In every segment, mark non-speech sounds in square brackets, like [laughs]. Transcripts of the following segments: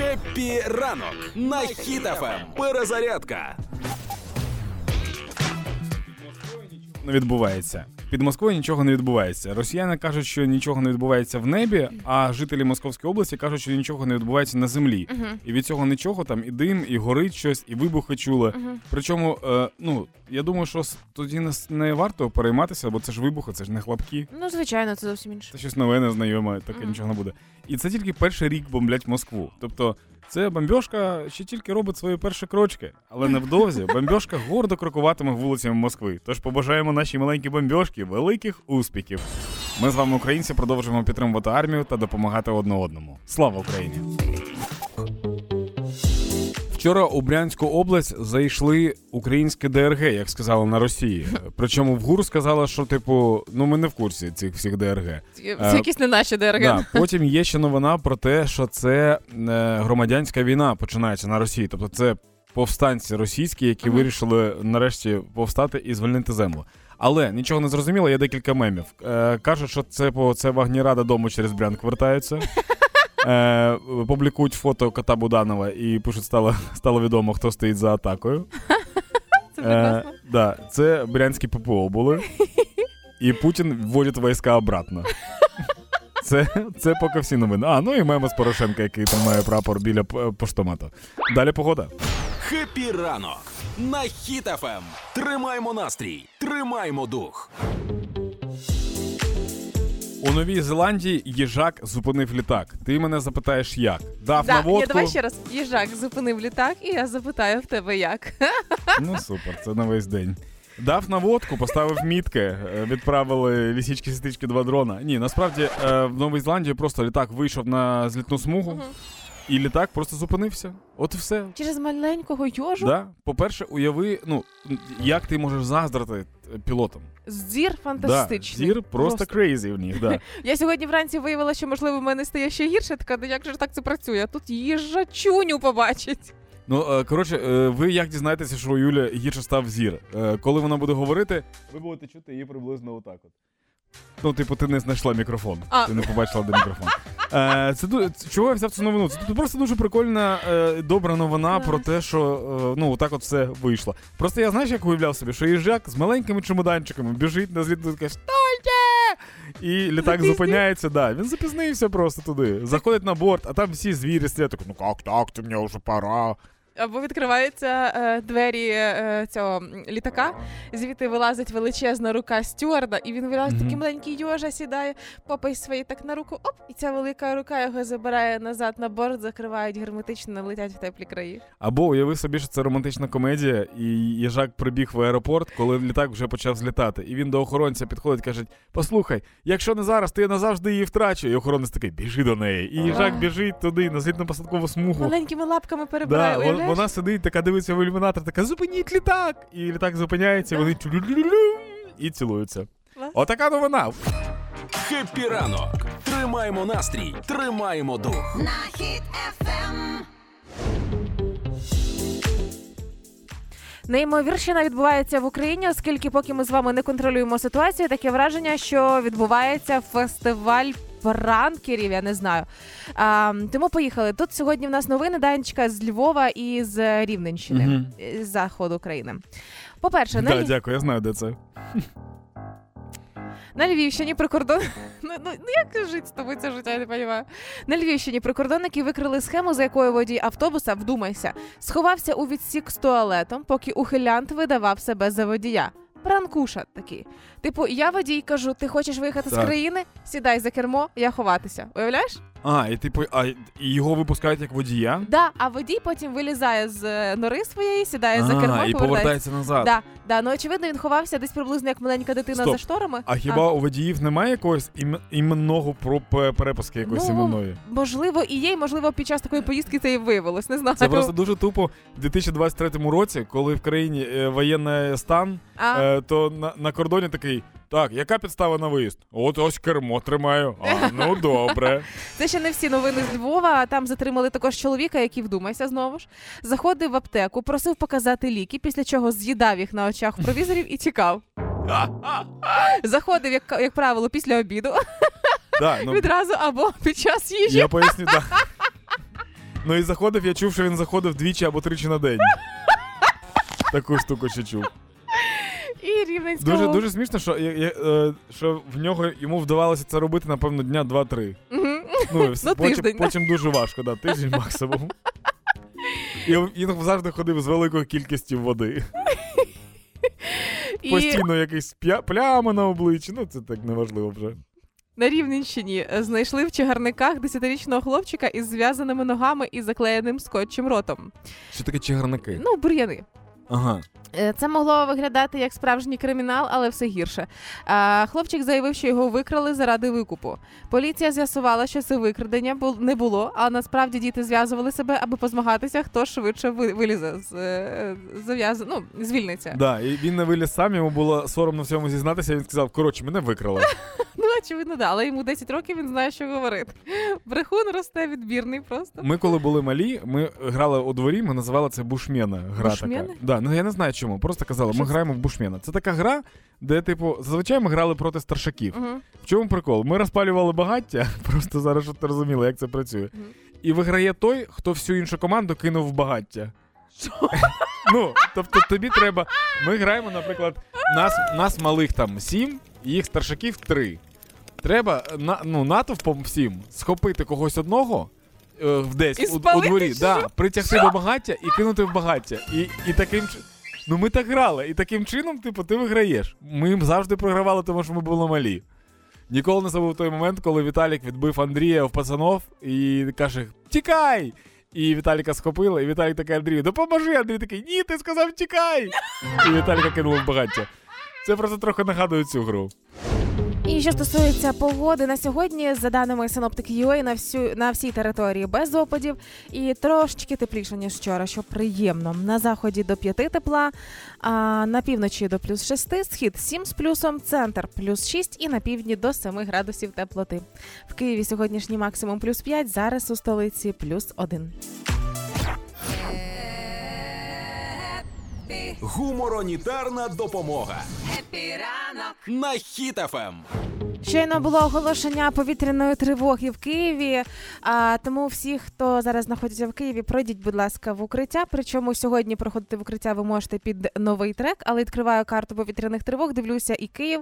Хеппі ранок на Хіт FM. Перезарядка. не відбувається. Під Москвою нічого не відбувається. Росіяни кажуть, що нічого не відбувається в небі, а жителі Московської області кажуть, що нічого не відбувається на землі. І від цього нічого там і дим, і горить щось, і вибухи чули. Причому, е, ну я думаю, що тоді не, не варто перейматися, бо це ж вибухи, це ж не хлопки. Ну, звичайно, це зовсім інше. Це щось нове, незнайоме, таке Мгм. нічого не буде. І це тільки перший рік бомблять Москву. Тобто, це бомбьошка ще тільки робить свої перші крочки, але невдовзі бомбьошка гордо крокуватиме вулицями Москви. Тож побажаємо нашій маленькій бомбьошці великих успіхів. Ми з вами, українці, продовжуємо підтримувати армію та допомагати одне одному. Слава Україні! Вчора у Брянську область зайшли українські ДРГ, як сказали на Росії. Причому в ГУР сказала, що типу, ну ми не в курсі цих всіх ДРГ. Це Е, якісь не наші ДРГ. Да, потім є ще новина про те, що це е, громадянська війна починається на Росії. Тобто це повстанці російські, які Мгм. вирішили нарешті повстати і звільнити землю. Але нічого не зрозуміло, є декілька мемів. Е, кажуть, що це по це вагніра додому через Брянк вертаються. [laughs] Е, публікують фото кота Буданова і пишуть, стало, стало відомо, хто стоїть за атакою. [laughs] Це Е, да, це брянські ППО були. І Путін вводить війська обратно. [laughs] Це, це поки всі новини. А, ну і меми з Порошенка, який тримає прапор біля п- поштомату. Далі погода. Хеппі ранок на Хіт FM. Тримаємо настрій, тримаємо дух. У Новій Зеландії їжак зупинив літак. Ти мене запитаєш, як? Дав Да, ні, давай ще раз. Їжак зупинив літак, і я запитаю в тебе як. [laughs] Ну супер, це на весь день. Дав наводку, поставив мітки, е, відправили лісічки сестрички два дрона. Ні, насправді е, в Новій Зеландії просто літак вийшов на злітну смугу, Мгм. і літак просто зупинився. От і все. Через маленького йожу Да? По-перше, уяви, ну як ти можеш заздрити пілотам. зір фантастичний. Да, зір просто crazy в них. Да. [laughs] Я сьогодні вранці виявила, що можливо в мене стає ще гірше. Така, «Ну як же ж так це працює? Тут тут їжачуню побачить. Ну е, коротше, е, ви як дізнаєтеся, що у Юлі гірше став зір? Е, Коли вона буде говорити, ви будете чути її приблизно отак. От. Ну, типу, ти не знайшла мікрофон. А. Ти не побачила де мікрофон. [laughs] Е, це чого я взяв цю новину? Це тут просто дуже прикольна, е, добра новина про те, що е, ну отак от все вийшло. Просто я знаєш, як уявляв собі, що їжак з маленькими чемоданчиками біжить на зліт, каже, стойте! І літак зупиняється, да. Він запізнився просто туди. Заходить на борт, а там всі звірі сидять, так, ну як так, це мені вже пора. Або відкриваються е, двері е, цього літака, звідти вилазить величезна рука стюарда, і він вилазить Мгм. такий маленький йожа, сідає, попай свої так на руку, оп, і ця велика рука його забирає назад на борт, закривають герметично, летять в теплі краї. Або уяви собі, що це романтична комедія, і їжак прибіг в аеропорт, коли літак вже почав злітати. І він до охоронця підходить, каже: Послухай, якщо не зараз, то я назавжди її втрачу. І охоронець такий, біжи до неї. І їжак біжить туди, на злітно-посадкову смугу. Маленькими лапками перебирає. Да? Вона сидить, така дивиться в ілюмінатор, така зупиніть літак! І літак зупиняється, і вони і цілуються. Отака новина. Хеппі ранок. Тримаємо настрій, тримаємо дух. на хід ефем. Неймовірщина відбувається в Україні, оскільки поки ми з вами не контролюємо ситуацію, таке враження, що відбувається фестиваль пранкерів, я не знаю. А, тому поїхали. Тут сьогодні в нас новини Данечка з Львова і з Рівненщини, з заходу України. По-перше, Да, Ль- дякую, я знаю, де це. на Львівщині прикордон... [laughs] ну, ну, ну як жити з тобою це життя, я не розумію. На Львівщині прикордонники викрили схему, за якою водій автобуса, вдумайся, сховався у відсік з туалетом, поки ухилянт видавав себе за водія. Пранкуша такий. Типу, я водій кажу, ти хочеш виїхати з Так. країни? Сідай за кермо, я ховатися. Уявляєш? А, і типу, а і його випускають як водія? Да, а водій потім вилізає з е, нори своєї, сідає за а, кермо і повертається. назад. Да, да, ну очевидно, він ховався десь приблизно як маленька дитина Стоп. за шторами. А хіба у водіїв немає якогось ім... іменного про перепуски якоїсь Ну, іменної? Можливо, і є, і можливо, під час такої поїздки це і виявилось. Не знаю. Це просто дуже тупо в 2023 році, коли в країні е, воєнний стан, А, е, то на, на кордоні такий. Так, яка підстава на виїзд? От ось кермо тримаю. А, ну [laughs] добре. Це ще не всі новини з Львова. Там затримали також чоловіка, який вдумайся знову ж. Заходив в аптеку, просив показати ліки, після чого з'їдав їх на очах провізорів і тікав. [laughs] Заходив, як, як правило, після обіду Да, [laughs] ну, відразу або під час їжі. я поясню, да. Ну і заходив, я чув, що він заходив двічі або тричі на день. Таку штуку ще чув. Рівненського. Дуже дуже смішно, що, я, я, е, що в нього йому вдавалося це робити, напевно, дня 2-3. Мгм. Ну, і вс- [laughs] Ну, потім, тиждень, да. потім дуже важко, да, тиждень максимум. І він завжди ходив з великою кількістю води. [laughs] І Постійно якісь п'я- плями на обличчі. Ну, це так неважливо вже. на Рівненщині е, знайшли в чагарниках десятирічного хлопчика із зв'язаними ногами і заклеєним скотчем ротом. Що таке чигарники? Ну, бур'яни. Ага. Е, Це могло виглядати як справжній кримінал, але все гірше. А, хлопчик заявив, що його викрали заради викупу. Поліція з'ясувала, що це викрадення не було, а насправді діти зв'язували себе, аби позмагатися, хто швидше ви- вилізе з е, ну, звільниться. Да, і він не виліз сам, йому було соромно в цьому зізнатися. Він сказав: коротше, мене викрали. [laughs] Очевидно, да, але йому 10 років він знає, що говорити. Брехун росте відбірний просто. Ми, коли були малі, ми грали у дворі, ми називали це бушмена. Гра Бушмени? така. Да, ну я не знаю чому. Просто казали, ми граємо в бушмена. Це така гра, де, типу, зазвичай ми грали проти старшаків. Угу. В чому прикол? Ми розпалювали багаття, [laughs] просто зараз щоб ти розуміла, як це працює. Мгм. І виграє той, хто всю іншу команду кинув в багаття. [laughs] Ну, тобто тобі треба. Ми граємо, наприклад, нас, нас малих там сім, їх старшаків три. Треба на, ну, натовпом всім схопити когось одного. е, Десь І у, у спалити, дворі, чи да, що? притягти до багаття і кинути в багаття. І, і таким чи- Ну ми так грали, і таким чином, типу, ти виграєш. Ми їм завжди програвали, тому що ми були малі. Ніколи не забув той момент, коли Віталік відбив Андрія в пацанов і каже: Тікай! І Віталіка схопили, і Віталік такий Андрію, допоможи! Андрій такий, ні, ти сказав тікай! І Віталіка кинули в багаття. Це просто трохи нагадує цю гру. І що стосується погоди на сьогодні, за даними синоптики UA, на всю на всій території без опадів і трошечки тепліше ніж вчора, що приємно. На заході до 5 тепла, а на півночі до плюс 6, схід 7 з плюсом, центр плюс 6 і на півдні до 7 градусів теплоти. В Києві сьогоднішній максимум плюс 5, зараз у столиці плюс 1. Гуморонітарна допомога Епі ранок. на Ем. Щойно було оголошення повітряної тривоги в Києві. А тому всі, хто зараз знаходиться в Києві, пройдіть, будь ласка, в укриття. Причому сьогодні проходити в укриття ви можете під новий трек, але відкриваю карту повітряних тривог. Дивлюся і Київ,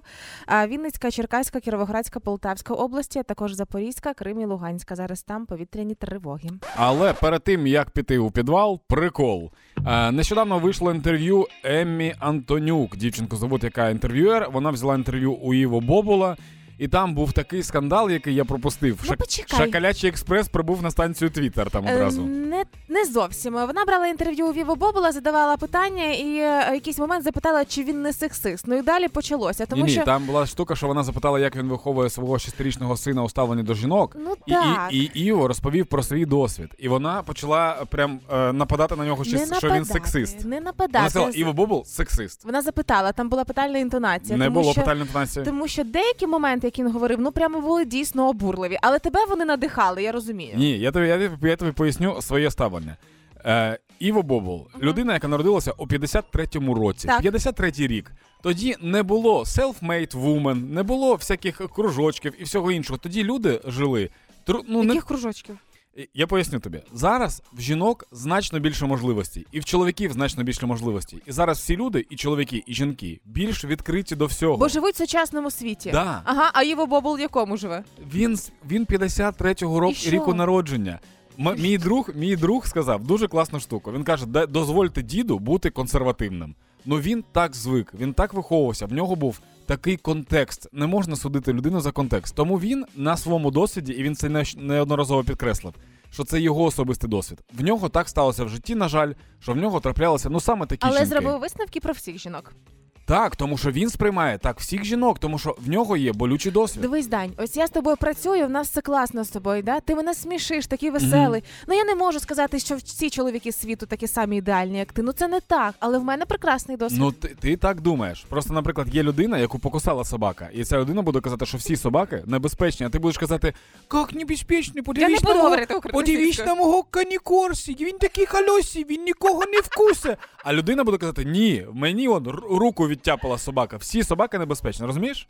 Вінницька, Черкаська, Кіровоградська, Полтавська області, а також Запорізька, Крим і Луганська. Зараз там повітряні тривоги. Але перед тим як піти у підвал, прикол. Е, нещодавно вийшло інтерв'ю Еммі Антонюк, дівчинку зовут, яка інтерв'юер. Вона взяла інтерв'ю у Іво Бобула. І там був такий скандал, який я пропустив. Ну, почекай. Шакалячий експрес прибув на станцію Твіттер там Е, одразу. Не, не зовсім. Вона брала інтерв'ю у Віво Бобула, задавала питання і е, якийсь момент запитала, чи він не сексист. Ну і далі почалося. Тому ні, ні, що там була штука, що вона запитала, як він виховує свого шестирічного сина у ставленні до жінок. ну І, так. і, і Іво розповів про свій досвід. І вона почала прям е, нападати на нього, що, що він сексист. Не Вона нападати. сказала, Іво Бобул сексист. Вона запитала, там була питальна інтонація. Не тому було що, питальної інтонації. Тому що деякі моменти, які він говорив, ну прямо були дійсно обурливі. Але тебе вони надихали, я розумію. Ні, я тобі, я, я тобі поясню своє ставлення. Е, Іво Бобул, людина, яка народилася у 53-му році, Так. 53-й рік. Тоді не було self-made woman, не було всяких кружочків і всього іншого. Тоді люди жили. тру- Ну, не, Яких кружочків? Я поясню тобі. Зараз в жінок значно більше можливостей, і в чоловіків значно більше можливостей. І зараз всі люди, і чоловіки, і жінки, більш відкриті до всього. Бо живуть в сучасному світі. Да. Ага, а Іво Бобул в якому живе? Він він 53-го року ріку народження. М- мій друг, мій друг сказав дуже класну штуку. Він каже: «Да- дозвольте діду бути консервативним. Ну він так звик, він так виховувався. В нього був такий контекст. Не можна судити людину за контекст. Тому він на своєму досвіді, і він це неодноразово підкреслив. Що це його особистий досвід. В нього так сталося в житті, на жаль, що в нього траплялися ну саме такі Але жінки. зробив висновки про всіх жінок. Так, тому що він сприймає так всіх жінок, тому що в нього є болючий досвід. Дивись, Дань, ось я з тобою працюю, в нас все класно з тобою, да? Ти мене смішиш, такий веселий. Ну я не можу сказати, що всі чоловіки світу такі самі ідеальні, як ти. Ну це не так, але в мене прекрасний досвід. Ну, ти, ти так думаєш. Просто, наприклад, є людина, яку покусала собака, і ця людина буде казати, що всі собаки небезпечні, а ти будеш казати, як небезпечні, я не буду на, мого, подивись на мого канікорсі, він такий халюсі, він нікого не вкусе. А людина буде казати, ні, мені он руку відтяпала собака. Всі собаки небезпечні, розумієш?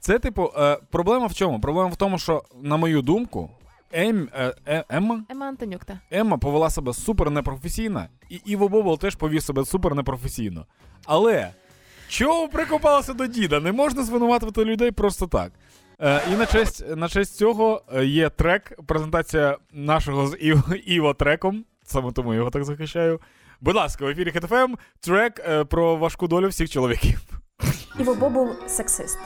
Це, типу, е, проблема в чому? Проблема в тому, що, на мою думку, Ем, е, е, Емма? Ема Антонюк, та. Емма повела себе супер непрофесійно, і Іво Бобол теж повів себе супер непрофесійно. Але чого прикопалося до діда? Не можна звинуватити людей просто так. Е, і на честь, на честь цього е, є трек, презентація нашого з Іво, Іво треком. Саме тому його так захищаю. Будь ласка, в ефірі ХТФМ трек е, про важку долю всіх чоловіків. Іво Бобул сексист.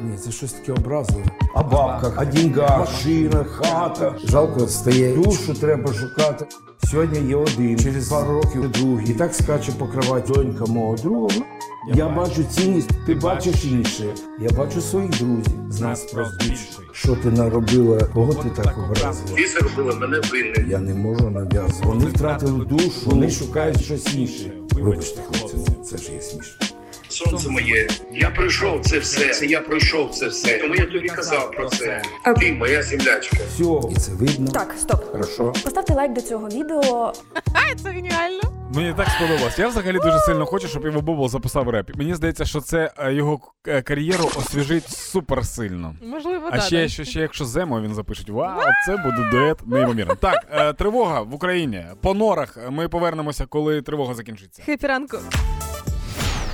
Ні, це щось таке образливе. О бабках, о деньгах, машина, хата. Жалко стає. Душу треба шукати. Сьогодні є один, через пару років другий. І так скаче по кроваті донька мого друга. Я, бачу цінність, ти бачиш інше. Я бачу своїх друзів. З нас просто більше. Що ти наробила? Кого ти так образила? Ти зробила мене винним. Я не можу нав'язувати. Вони втратили душу, вони шукають щось інше. Вибачте, хлопці, це ж є смішно. Сонце моє. Я пройшов це все. Це я пройшов це все. Тому я тобі казав про це. Ти моя землячка. Все, і це видно. Так, стоп. Хорошо. Поставте лайк до цього відео. [laughs] Це геніально. Мені так сподобалось. Я взагалі дуже сильно хочу, щоб Іво Бобол записав реп. Мені здається, що це е, його е, кар'єру освіжить супер сильно. Можливо, А да, ще, да. ще, ще якщо Земо він запишуть, вау, це буде дует неймовірно. Так, е, тривога в Україні. По норах ми повернемося, коли тривога закінчиться. Хепі ранку.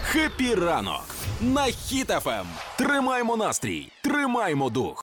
Хепі ранок на Хіт ФМ. Тримаймо настрій, тримаймо дух.